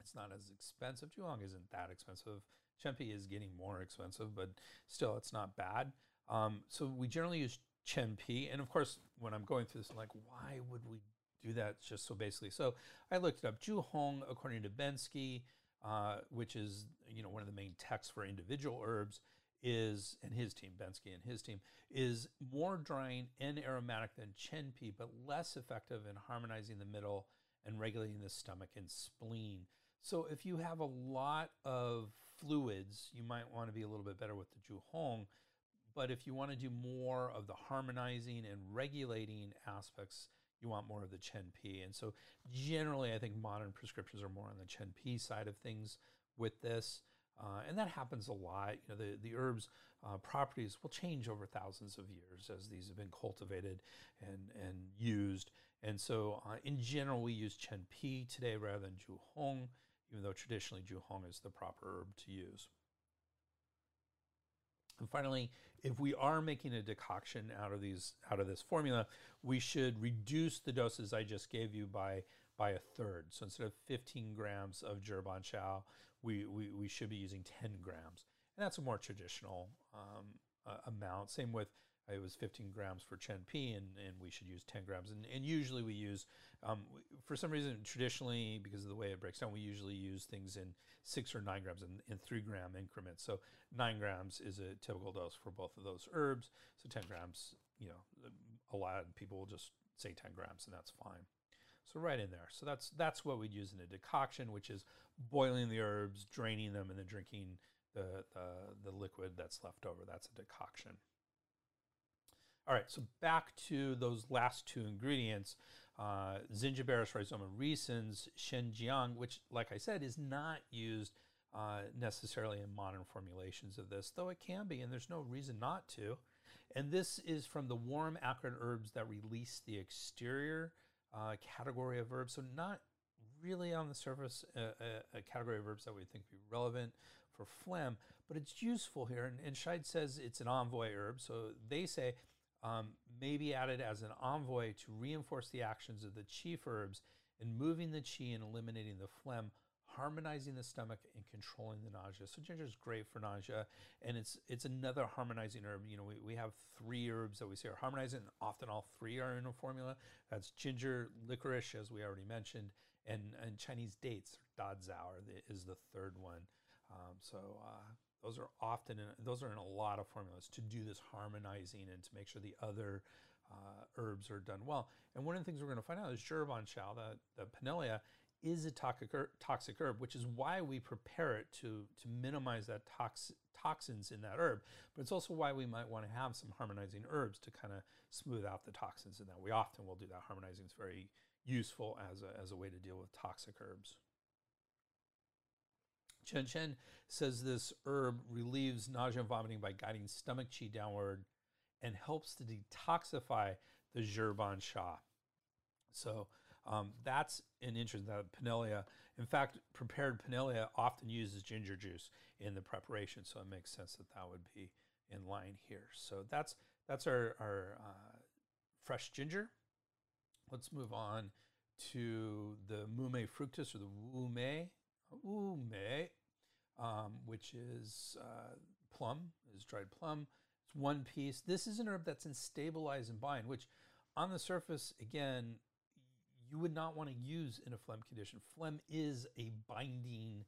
It's not as expensive. Juhong isn't that expensive. Chen Pi is getting more expensive, but still, it's not bad. Um, so we generally use Chen Pi. And of course, when I'm going through this, I'm like, why would we do that just so basically. So I looked it up. Ju Hong, according to Bensky, uh, which is you know one of the main texts for individual herbs, is and his team, Bensky and his team, is more drying and aromatic than Chen Pi, but less effective in harmonizing the middle and regulating the stomach and spleen. So if you have a lot of fluids, you might want to be a little bit better with the Ju Hong. But if you want to do more of the harmonizing and regulating aspects, you want more of the Chen Pi. And so generally, I think modern prescriptions are more on the Chen Pi side of things with this. Uh, and that happens a lot. You know, the, the herbs uh, properties will change over thousands of years as these have been cultivated and, and used. And so uh, in general, we use Chen Pi today rather than Ju Hong, even though traditionally Ju Hong is the proper herb to use. And finally, if we are making a decoction out of these out of this formula, we should reduce the doses I just gave you by by a third. So instead of 15 grams of Zhibanxia, we, we, we should be using 10 grams. And that's a more traditional um, uh, amount. Same with, it was 15 grams for Chen Pi, and, and we should use 10 grams. And, and usually we use, um, for some reason, traditionally, because of the way it breaks down, we usually use things in six or nine grams in, in three gram increments. So nine grams is a typical dose for both of those herbs. So 10 grams, you know, a lot of people will just say 10 grams, and that's fine. So right in there. So that's that's what we'd use in a decoction, which is boiling the herbs, draining them, and then drinking the, the, the liquid that's left over. That's a decoction. All right, so back to those last two ingredients, uh, Zingiberis rhizoma recens, Shengjiang, which, like I said, is not used uh, necessarily in modern formulations of this, though it can be, and there's no reason not to. And this is from the warm acrid herbs that release the exterior uh, category of herbs, So not really on the surface a, a, a, category of herbs that we think would be relevant for phlegm, but it's useful here. And, and Scheid says it's an envoy herb. So they say um, may be added as an envoy to reinforce the actions of the chief herbs in moving the chi and eliminating the phlegm harmonizing the stomach and controlling the nausea. So ginger is great for nausea, and it's it's another harmonizing herb. You know, we, we have three herbs that we say are harmonizing, and often all three are in a formula. That's ginger, licorice, as we already mentioned, and, and Chinese dates, dazao is the third one. Um, so uh, those are often, in, those are in a lot of formulas to do this harmonizing and to make sure the other uh, herbs are done well. And one of the things we're going to find out is Zhibanxia, the, the Pinellia, is a toxic, toxic herb, which is why we prepare it to, to minimize that tox, toxins in that herb. But it's also why we might want to have some harmonizing herbs to kind of smooth out the toxins in that. We often will do that. Harmonizing is very useful as a, as a way to deal with toxic herbs. Chen Chen says this herb relieves nausea and vomiting by guiding stomach qi downward and helps to detoxify the Zhibanxia. So um, that's an interest that Pinellia. In fact, prepared Pinellia often uses ginger juice in the preparation, so it makes sense that that would be in line here. So that's that's our, our uh, fresh ginger. Let's move on to the mume fructus or the wu mei, wu mei, um, which is uh, plum, is dried plum. It's one piece. This is an herb that's in stabilize and bind, which on the surface, again, you would not want to use in a phlegm condition. Phlegm is a binding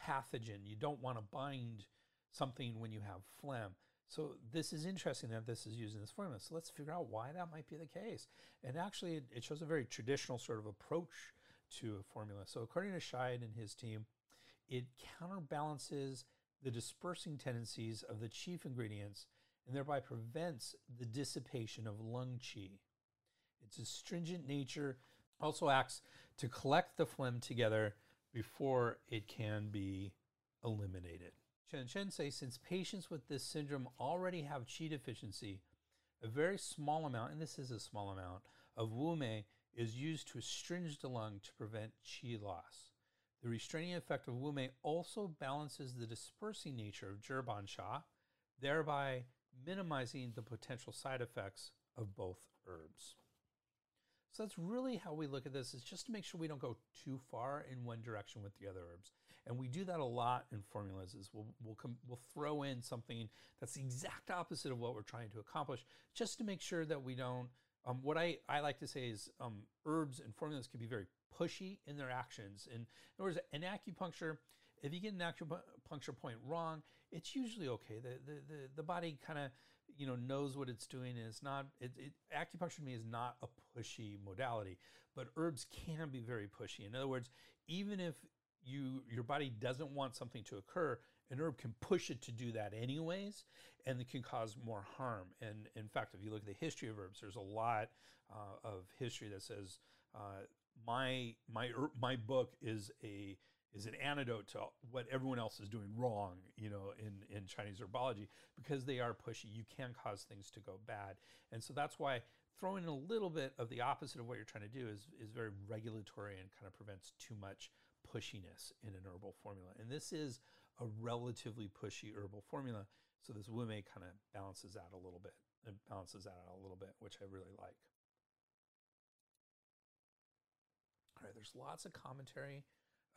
pathogen. You don't want to bind something when you have phlegm. So this is interesting that this is used in this formula. So let's figure out why that might be the case. And actually, it, it shows a very traditional sort of approach to a formula. So according to Scheid and his team, it counterbalances the dispersing tendencies of the chief ingredients and thereby prevents the dissipation of lung qi. Its astringent nature also acts to collect the phlegm together before it can be eliminated. Chen Chen says since patients with this syndrome already have qi deficiency, a very small amount, and this is a small amount, of Wu Mei is used to astringe the lung to prevent qi loss. The restraining effect of Wu Mei also balances the dispersing nature of Zhibanxia, thereby minimizing the potential side effects of both herbs. So that's really how we look at this is just to make sure we don't go too far in one direction with the other herbs. And we do that a lot in formulas is we'll, we'll, come, we'll throw in something that's the exact opposite of what we're trying to accomplish just to make sure that we don't Um, what I, I like to say is um, herbs and formulas can be very pushy in their actions. In, in other words, an acupuncture, if you get an acupuncture point wrong, it's usually okay. The, the, the, the body kind of you know knows what it's doing and it's not it, it, acupuncture to me is not a pushy modality but herbs can be very pushy in other words even if you your body doesn't want something to occur an herb can push it to do that anyways and it can cause more harm and in fact if you look at the history of herbs there's a lot uh, of history that says uh, my my er, my book is a is an antidote to what everyone else is doing wrong, you know, in, in Chinese herbology, because they are pushy. You can cause things to go bad. And so that's why throwing in a little bit of the opposite of what you're trying to do is, is very regulatory and kind of prevents too much pushiness in an herbal formula. And this is a relatively pushy herbal formula. So this Wu Mei kind of balances out a little bit. It balances out a little bit, which I really like. All right, there's lots of commentary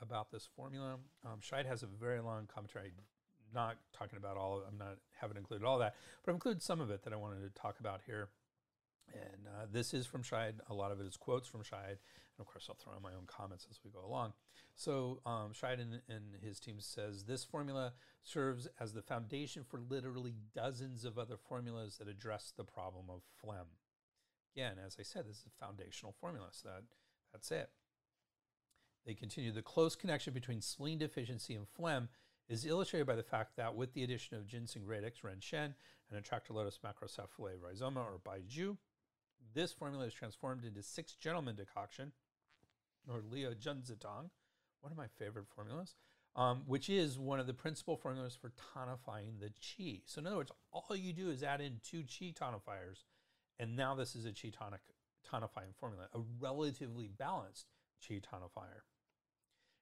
about this formula. Um, Scheid has a very long commentary, not talking about all of. I'm not haven't included all that, but I've included some of it that I wanted to talk about here. And uh, this is from Scheid. A lot of it is quotes from Scheid. And of course, I'll throw in my own comments as we go along. So um, Scheid and, and his team says this formula serves as the foundation for literally dozens of other formulas that address the problem of phlegm. Again, as I said, this is a foundational formula, so that, that's it. They continue the close connection between spleen deficiency and phlegm is illustrated by the fact that with the addition of ginseng radix, ren-shen, and Atractylodes macrocephalae rhizoma, or baizhu, this formula is transformed into six gentlemen decoction, or Liu Junzitang, one of my favorite formulas, um, which is one of the principal formulas for tonifying the qi. So in other words, all you do is add in two qi tonifiers, and now this is a qi tonic, tonifying formula, a relatively balanced qi tonifier.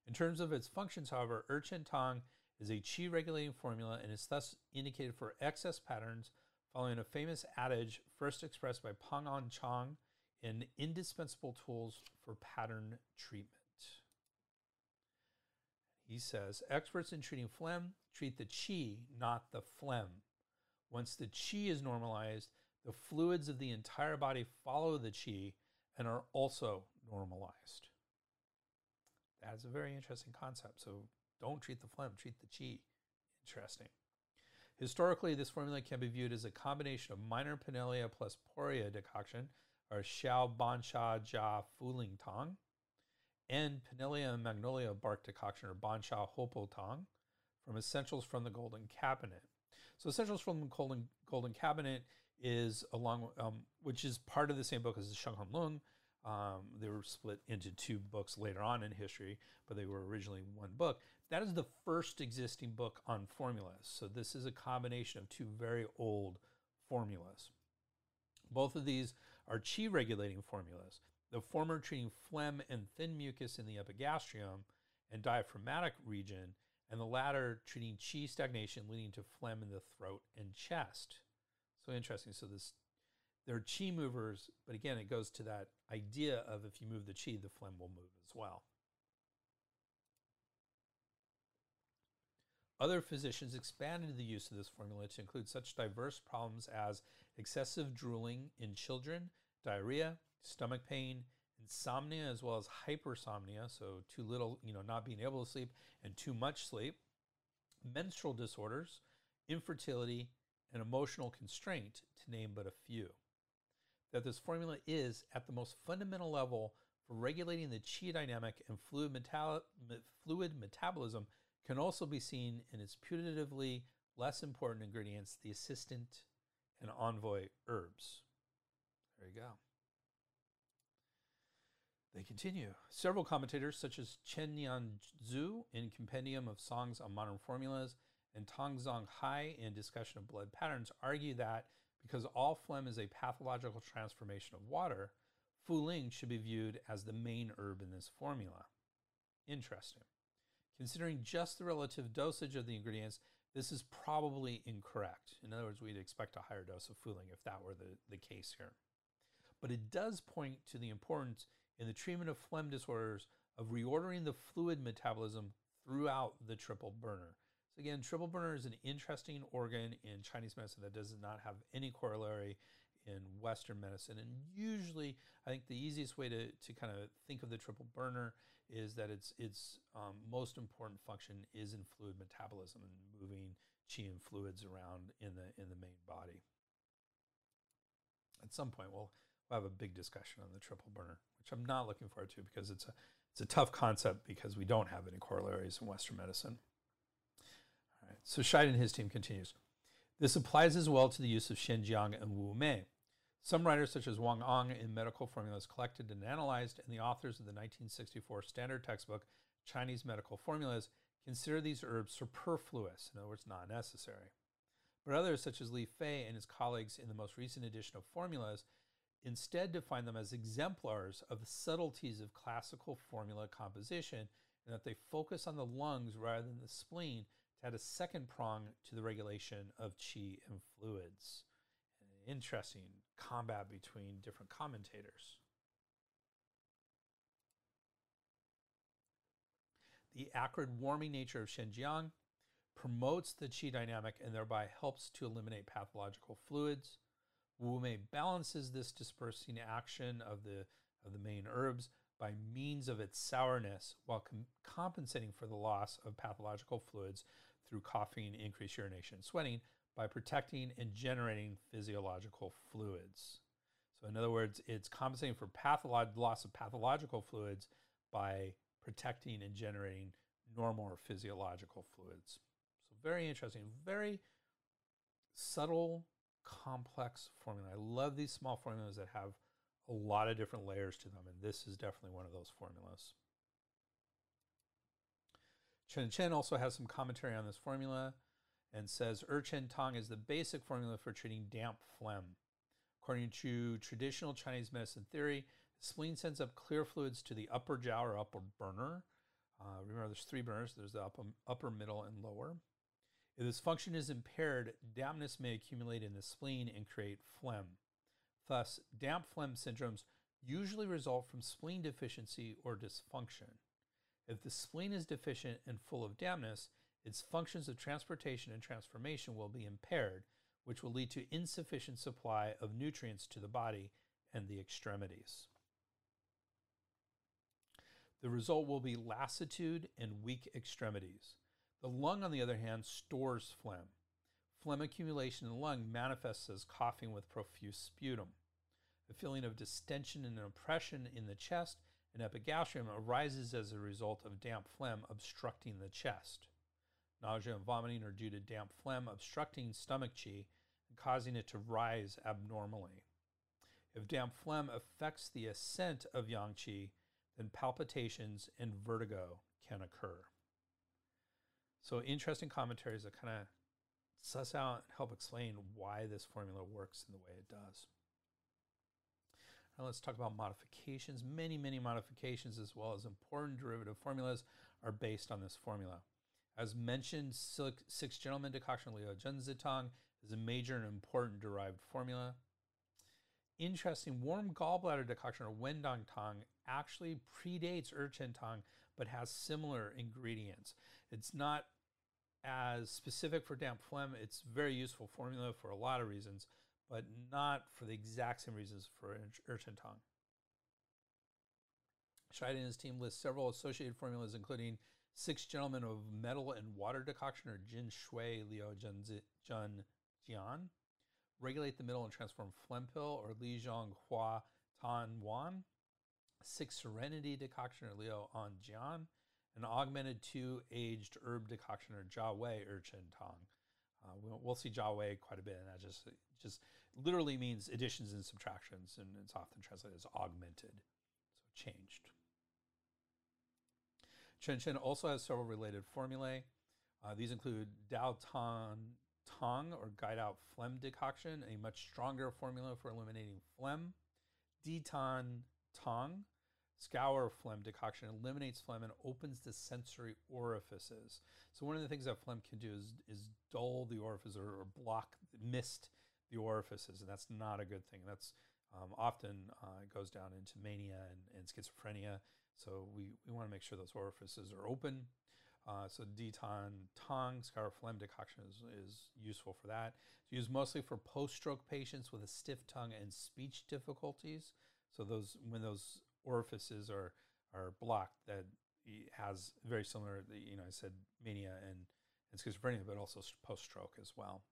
In terms of its functions, however, Erchen Tang is a qi regulating formula and is thus indicated for excess patterns following a famous adage first expressed by Peng An Chang in Indispensable Tools for Pattern Treatment. He says experts in treating phlegm treat the qi, not the phlegm. Once the qi is normalized, the fluids of the entire body follow the qi and are also normalized. That's a very interesting concept. So don't treat the phlegm, treat the qi. Interesting. Historically, this formula can be viewed as a combination of minor Pinellia plus Poria decoction, or Xiao Banxia Jia Fuling Tang, and Pinellia and Magnolia bark decoction, or Banxia Houpo Tang, from Essentials from the Golden Cabinet. So Essentials from the Golden, Golden Cabinet is along, um, which is part of the same book as the Shang Han Lun, um, they were split into two books later on in history, but they were originally one book. That is the first existing book on formulas. So this is a combination of two very old formulas. Both of these are chi regulating formulas. The former treating phlegm and thin mucus in the epigastrium and diaphragmatic region, and the latter treating chi stagnation leading to phlegm in the throat and chest. So interesting. So this they're chi movers, but again, it goes to that idea of if you move the chi, the phlegm will move as well. Other physicians expanded the use of this formula to include such diverse problems as excessive drooling in children, diarrhea, stomach pain, insomnia, as well as hypersomnia, so too little, you know, not being able to sleep, and too much sleep, menstrual disorders, infertility, and emotional constraint, to name but a few that this formula is, at the most fundamental level, for regulating the qi dynamic and fluid, metal- fluid metabolism, can also be seen in its putatively less important ingredients, the assistant and envoy herbs. There you go. They continue. Several commentators, such as Chen Nian Zhu in Compendium of Songs on Modern Formulas and Tang Zong Hai in Discussion of Blood Patterns, argue that because all phlegm is a pathological transformation of water, Fuling should be viewed as the main herb in this formula. Interesting. Considering just the relative dosage of the ingredients, this is probably incorrect. In other words, we'd expect a higher dose of Fuling if that were the, the case here. But it does point to the importance in the treatment of phlegm disorders of reordering the fluid metabolism throughout the triple burner. Again, triple burner is an interesting organ in Chinese medicine that does not have any corollary in Western medicine. And usually, I think the easiest way to, to kind of think of the triple burner is that its its um, most important function is in fluid metabolism and moving chi and fluids around in the in the main body. At some point, we'll, we'll have a big discussion on the triple burner, which I'm not looking forward to because it's a it's a tough concept because we don't have any corollaries in Western medicine. So Scheid and his team continues. This applies as well to the use of Shengjiang and Wu Mei. Some writers, such as Wang Ang, in medical formulas collected and analyzed, and the authors of the 1964 standard textbook, Chinese Medical Formulas, consider these herbs superfluous, in other words, not necessary. But others, such as Li Fei and his colleagues in the most recent edition of Formulas, instead define them as exemplars of the subtleties of classical formula composition and that they focus on the lungs rather than the spleen to add a second prong to the regulation of chi and fluids. Interesting combat between different commentators. The acrid warming nature of Shengjiang promotes the qi dynamic and thereby helps to eliminate pathological fluids. Wu Mei balances this dispersing action of the, of the main herbs by means of its sourness while com- compensating for the loss of pathological fluids through coughing, increased urination, sweating by protecting and generating physiological fluids. So, in other words, it's compensating for patholog- loss of pathological fluids by protecting and generating normal or physiological fluids. So, very interesting, very subtle, complex formula. I love these small formulas that have a lot of different layers to them, and this is definitely one of those formulas. Chen Chen also has some commentary on this formula and says Erchen Tang is the basic formula for treating damp phlegm. According to traditional Chinese medicine theory, the spleen sends up clear fluids to the upper jiao or upper burner. Uh, remember, there's three burners. There's the upper, upper, middle, and lower. If this function is impaired, dampness may accumulate in the spleen and create phlegm. Thus, damp phlegm syndromes usually result from spleen deficiency or dysfunction. If the spleen is deficient and full of dampness, its functions of transportation and transformation will be impaired, which will lead to insufficient supply of nutrients to the body and the extremities. The result will be lassitude and weak extremities. The lung, on the other hand, stores phlegm. Phlegm accumulation in the lung manifests as coughing with profuse sputum. A feeling of distension and oppression in the chest and epigastrium arises as a result of damp phlegm obstructing the chest. Nausea and vomiting are due to damp phlegm obstructing stomach qi and causing it to rise abnormally. If damp phlegm affects the ascent of yang qi, then palpitations and vertigo can occur. So, interesting commentaries that kind of suss out and help explain why this formula works in the way it does. Now let's talk about modifications. Many, many modifications, as well as important derivative formulas, are based on this formula. As mentioned, Six Gentlemen decoction Liu Junzitang is a major and important derived formula. Interesting, warm gallbladder decoction or Wendan Tang actually predates Erchen Tang but has similar ingredients. It's not as specific for damp phlegm. It's very useful formula for a lot of reasons, but not for the exact same reasons for Erchen Tang. Scheid and his team list several associated formulas, including Six Gentlemen of Metal and Water Decoction, or Jin Shui Liu Jun Jian. Regulate the Middle and Transform Phlegm Pill, or Li Zhong Hua Tan Wan. Six Serenity Decoction, or Liu An Jian. An Augmented Two Aged Herb Decoction, or Jia Wei Erchen Tang. Uh, we'll, we'll, see quite a bit, and that just just literally means additions and subtractions, and it's often translated as augmented, so changed. Chen Chen also has several related formulae. Uh, these include Dao Tan Tang or Guide Out Phlegm Decoction, a much stronger formula for eliminating phlegm. Ditan Tang, Scour Phlegm Decoction, eliminates phlegm and opens the sensory orifices. So one of the things that phlegm can do is, is dull the orifices or, or block, mist the orifices, and that's not a good thing. That's um, often uh, goes down into mania and, and schizophrenia. So we, we want to make sure those orifices are open. Uh, so Ditan Tang scar phlegm decoction is, is useful for that. It's used mostly for post-stroke patients with a stiff tongue and speech difficulties. So those when those orifices are are blocked, that has very similar. You know, I said mania and, and schizophrenia, but also post-stroke as well.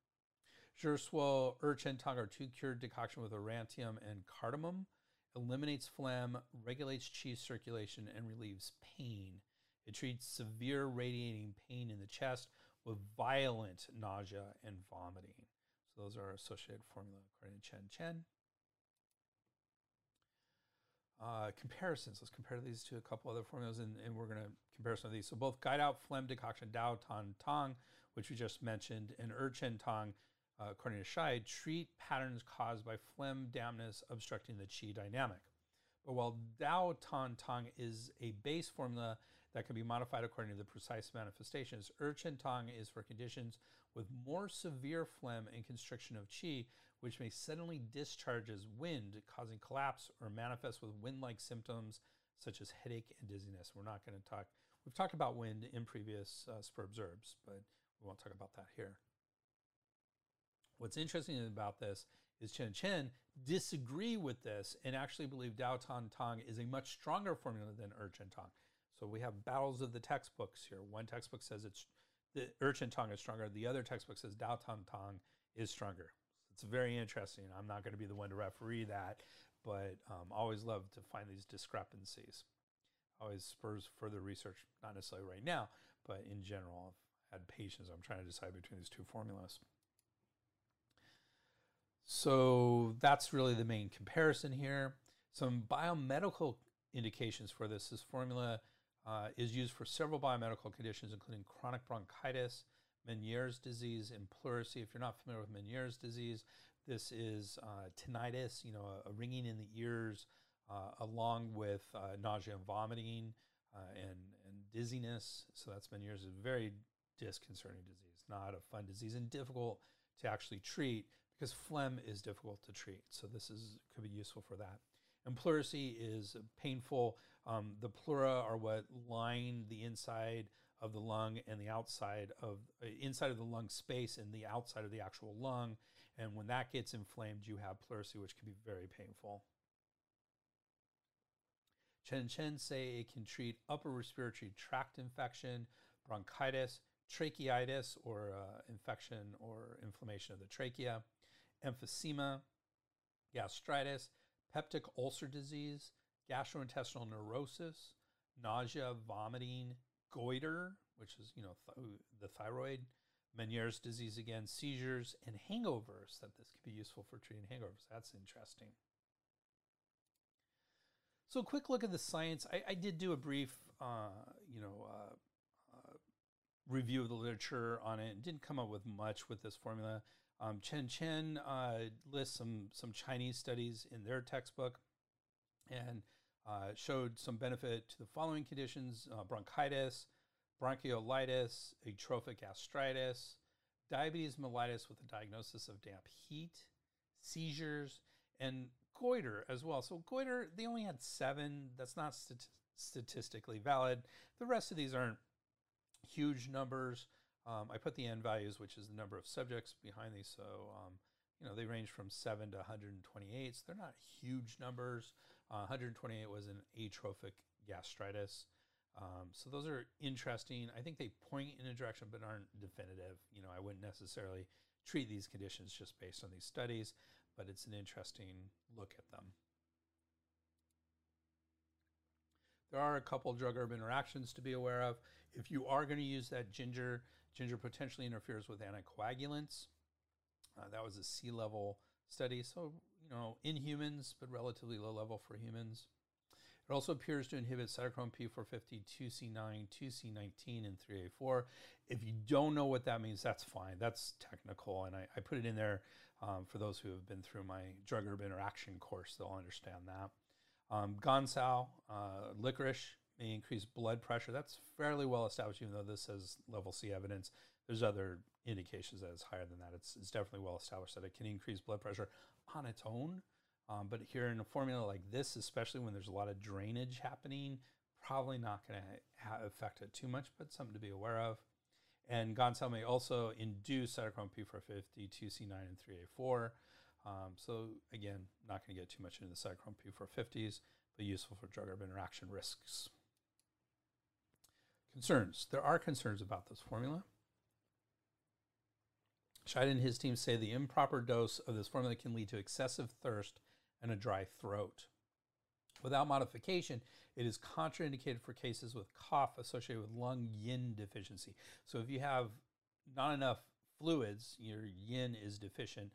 Zhishuo, Erchen Tang are two cured decoction with aurantium and cardamom. Eliminates phlegm, regulates qi circulation, and relieves pain. It treats severe radiating pain in the chest with violent nausea and vomiting. So those are associated formula according to Chen Chen. Uh, comparisons. Let's compare these to a couple other formulas, and, and we're going to compare some of these. So both Guide Out Phlegm Decoction Dao Tan Tang, which we just mentioned, and Erchen Tang, uh, according to Scheid, treat patterns caused by phlegm dampness obstructing the qi dynamic. But while Dao Tan Tang is a base formula that can be modified according to the precise manifestations. Erchen Tang is for conditions with more severe phlegm and constriction of qi, which may suddenly discharge as wind, causing collapse or manifest with wind like symptoms such as headache and dizziness. We're not going to talk, we've talked about wind in previous uh, herbs, but we won't talk about that here. What's interesting about this is Chen Chen disagree with this and actually believe Dao Tan Tang is a much stronger formula than Erchen Tang. So we have battles of the textbooks here. One textbook says it's the Erchen Tang is stronger. The other textbook says Dao Tan Tang is stronger. It's very interesting. I'm not going to be the one to referee that, but um, always love to find these discrepancies. Always spurs further research, not necessarily right now, but in general, I've had patience. I'm trying to decide between these two formulas. So that's really the main comparison here. Some biomedical indications for this. This formula uh, is used for several biomedical conditions, including chronic bronchitis, Meniere's disease, and pleurisy. If you're not familiar with Meniere's disease, this is uh, tinnitus, you know, a, a, ringing in the ears, uh, along with uh, nausea and vomiting uh, and, and dizziness. So that's Meniere's a very disconcerting disease, not a fun disease, and difficult to actually treat because phlegm is difficult to treat. So this is could be useful for that. And pleurisy is painful. Um, the pleura are what line the inside of the lung and the outside of uh, inside of the lung space and the outside of the actual lung. And when that gets inflamed, you have pleurisy, which can be very painful. Chen Chen say it can treat upper respiratory tract infection, bronchitis, tracheitis, or uh, infection or inflammation of the trachea, emphysema, gastritis, peptic ulcer disease, gastrointestinal neurosis, nausea, vomiting, goiter, which is you know th- the thyroid, Meniere's disease again, seizures, and hangovers. That this could be useful for treating hangovers. That's interesting. So, a quick look at the science. I, I did do a brief, uh, you know, uh, uh, review of the literature on it. Didn't come up with much with this formula. Um, Chen Chen uh, lists some some Chinese studies in their textbook, and uh, showed some benefit to the following conditions: uh, bronchitis, bronchiolitis, atrophic gastritis, diabetes mellitus with a diagnosis of damp heat, seizures, and goiter as well. So goiter, they only had seven. That's not stat- statistically valid. The rest of these aren't huge numbers. Um, I put the n values, which is the number of subjects behind these. So, um, you know, they range from 7 to 128. So they're not huge numbers. Uh, 128 was an atrophic gastritis. Um, so those are interesting. I think they point in a direction but aren't definitive. You know, I wouldn't necessarily treat these conditions just based on these studies, but it's an interesting look at them. There are a couple drug herb interactions to be aware of. If you are going to use that ginger, Ginger potentially interferes with anticoagulants. Uh, that was a sea level study, so you know in humans, but relatively low level for humans. It also appears to inhibit cytochrome P450, 2C9, 2C19, and 3A4. If you don't know what that means, that's fine. That's technical, and I, I put it in there um, for those who have been through my drug herb interaction course. They'll understand that. Um, uh, licorice, may increase blood pressure. That's fairly well established, even though this says level C evidence. There's other indications that it's higher than that. It's, it's definitely well established that it can increase blood pressure on its own. Um, but here in a formula like this, especially when there's a lot of drainage happening, probably not going to ha- affect it too much, but something to be aware of. And Gonsil may also induce cytochrome P450, 2C9, and 3A4. Um, so again, not going to get too much into the cytochrome P450s, but useful for drug-drug interaction risks. Concerns. There are concerns about this formula. Scheid and his team say the improper dose of this formula can lead to excessive thirst and a dry throat. Without modification, it is contraindicated for cases with cough associated with lung yin deficiency. So if you have not enough fluids, your yin is deficient,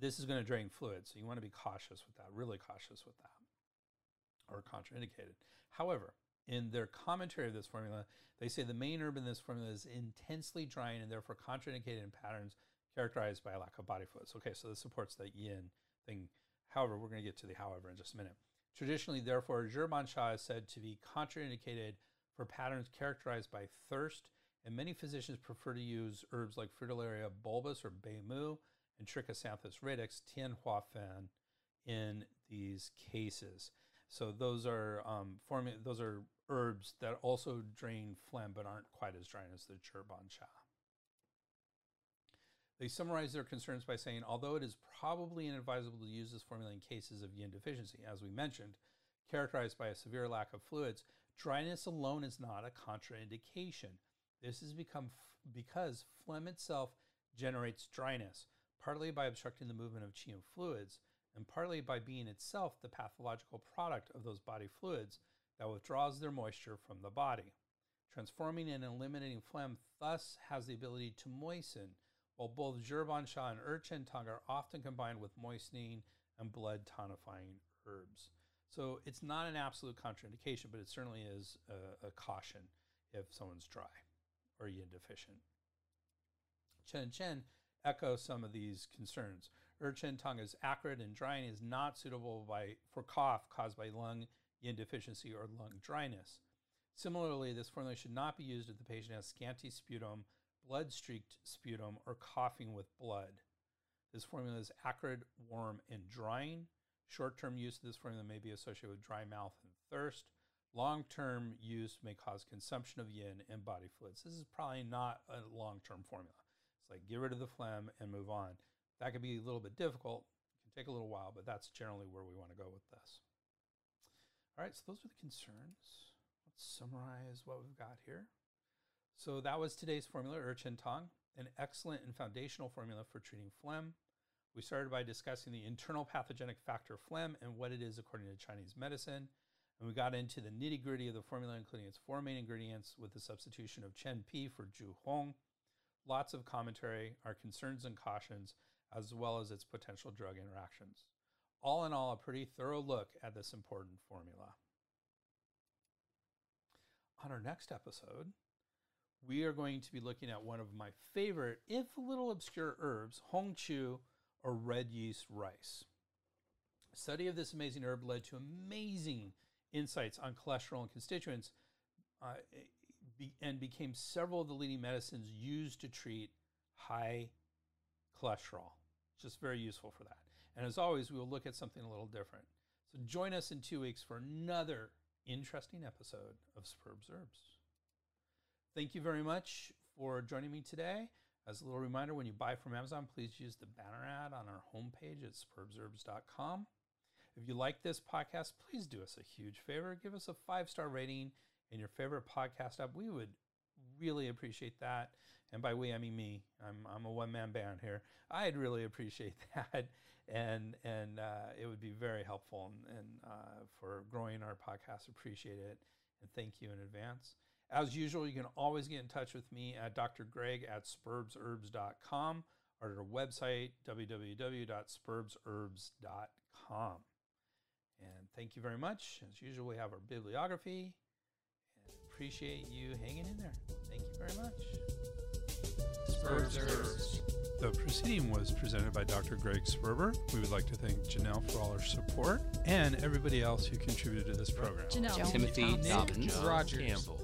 this is going to drain fluid. So you want to be cautious with that, really cautious with that, or contraindicated. However, in their commentary of this formula, they say the main herb in this formula is intensely drying and therefore contraindicated in patterns characterized by a lack of body fluids. Okay, so this supports the yin thing. However, we're going to get to the however in just a minute. Traditionally, therefore, Zhibanxia is said to be contraindicated for patterns characterized by thirst, and many physicians prefer to use herbs like Fritillaria bulbus or Beimu and Trichosanthus radix, Tianhuafen, in these cases. So those are um, forming, those are herbs that also drain phlegm but aren't quite as dry as the Zhibanxia. They summarize their concerns by saying, although it is probably inadvisable to use this formula in cases of yin deficiency, as we mentioned, characterized by a severe lack of fluids, dryness alone is not a contraindication. This has become f- because phlegm itself generates dryness, partly by obstructing the movement of qi and fluids, and partly by being itself the pathological product of those body fluids that withdraws their moisture from the body. Transforming and eliminating phlegm thus has the ability to moisten while both Zhibanxia and Erchentang are often combined with moistening and blood tonifying herbs. So it's not an absolute contraindication, but it certainly is a, a caution if someone's dry or yin deficient. Chen Chen echo some of these concerns. Erchentang is acrid and drying is not suitable by, for cough caused by lung yin deficiency or lung dryness. Similarly, this formula should not be used if the patient has scanty sputum blood streaked sputum, or coughing with blood. This formula is acrid, warm, and drying. Short term use of this formula may be associated with dry mouth and thirst. Long term use may cause consumption of yin and body fluids. This is probably not a long term formula. It's like get rid of the phlegm and move on. That could be a little bit difficult. It can take a little while, but that's generally where we want to go with this. All right, so those are the concerns. Let's summarize what we've got here. So that was today's formula, Erchentang, an excellent and foundational formula for treating phlegm. We started by discussing the internal pathogenic factor phlegm and what it is according to Chinese medicine. And we got into the nitty gritty of the formula, including its four main ingredients with the substitution of Chen Pi for Ju Hong. Lots of commentary, our concerns and cautions, as well as its potential drug interactions. All in all, a pretty thorough look at this important formula. On our next episode, we are going to be looking at one of my favorite, if a little obscure herbs, hong qu or red yeast rice. A study of this amazing herb led to amazing insights on cholesterol and constituents uh, and became several of the leading medicines used to treat high cholesterol. Just very useful for that. And as always, we will look at something a little different. So join us in two weeks for another interesting episode of Superbs Herbs. Thank you very much for joining me today. As a little reminder, when you buy from Amazon, please use the banner ad on our homepage at superbsherbs.com. If you like this podcast, please do us a huge favor. Give us a five star rating in your favorite podcast app. We would really appreciate that. And by we, I mean me. I'm, I'm a one man band here. I'd really appreciate that. And, and uh, it would be very helpful and, and uh, for growing our podcast. Appreciate it. And thank you in advance. As usual, you can always get in touch with me at Dr. Greg at spurbsherbs.com or at our website, www.spurbsherbs.com. And thank you very much. As usual, we have our bibliography and appreciate you hanging in there. Thank you very much. Spurbs Herbs. The proceeding was presented by Dr. Greg Sperber. We would like to thank Janelle for all her support and everybody else who contributed to this program. Janelle. Timothy Thompson. Dobbins. Rogers. Campbell.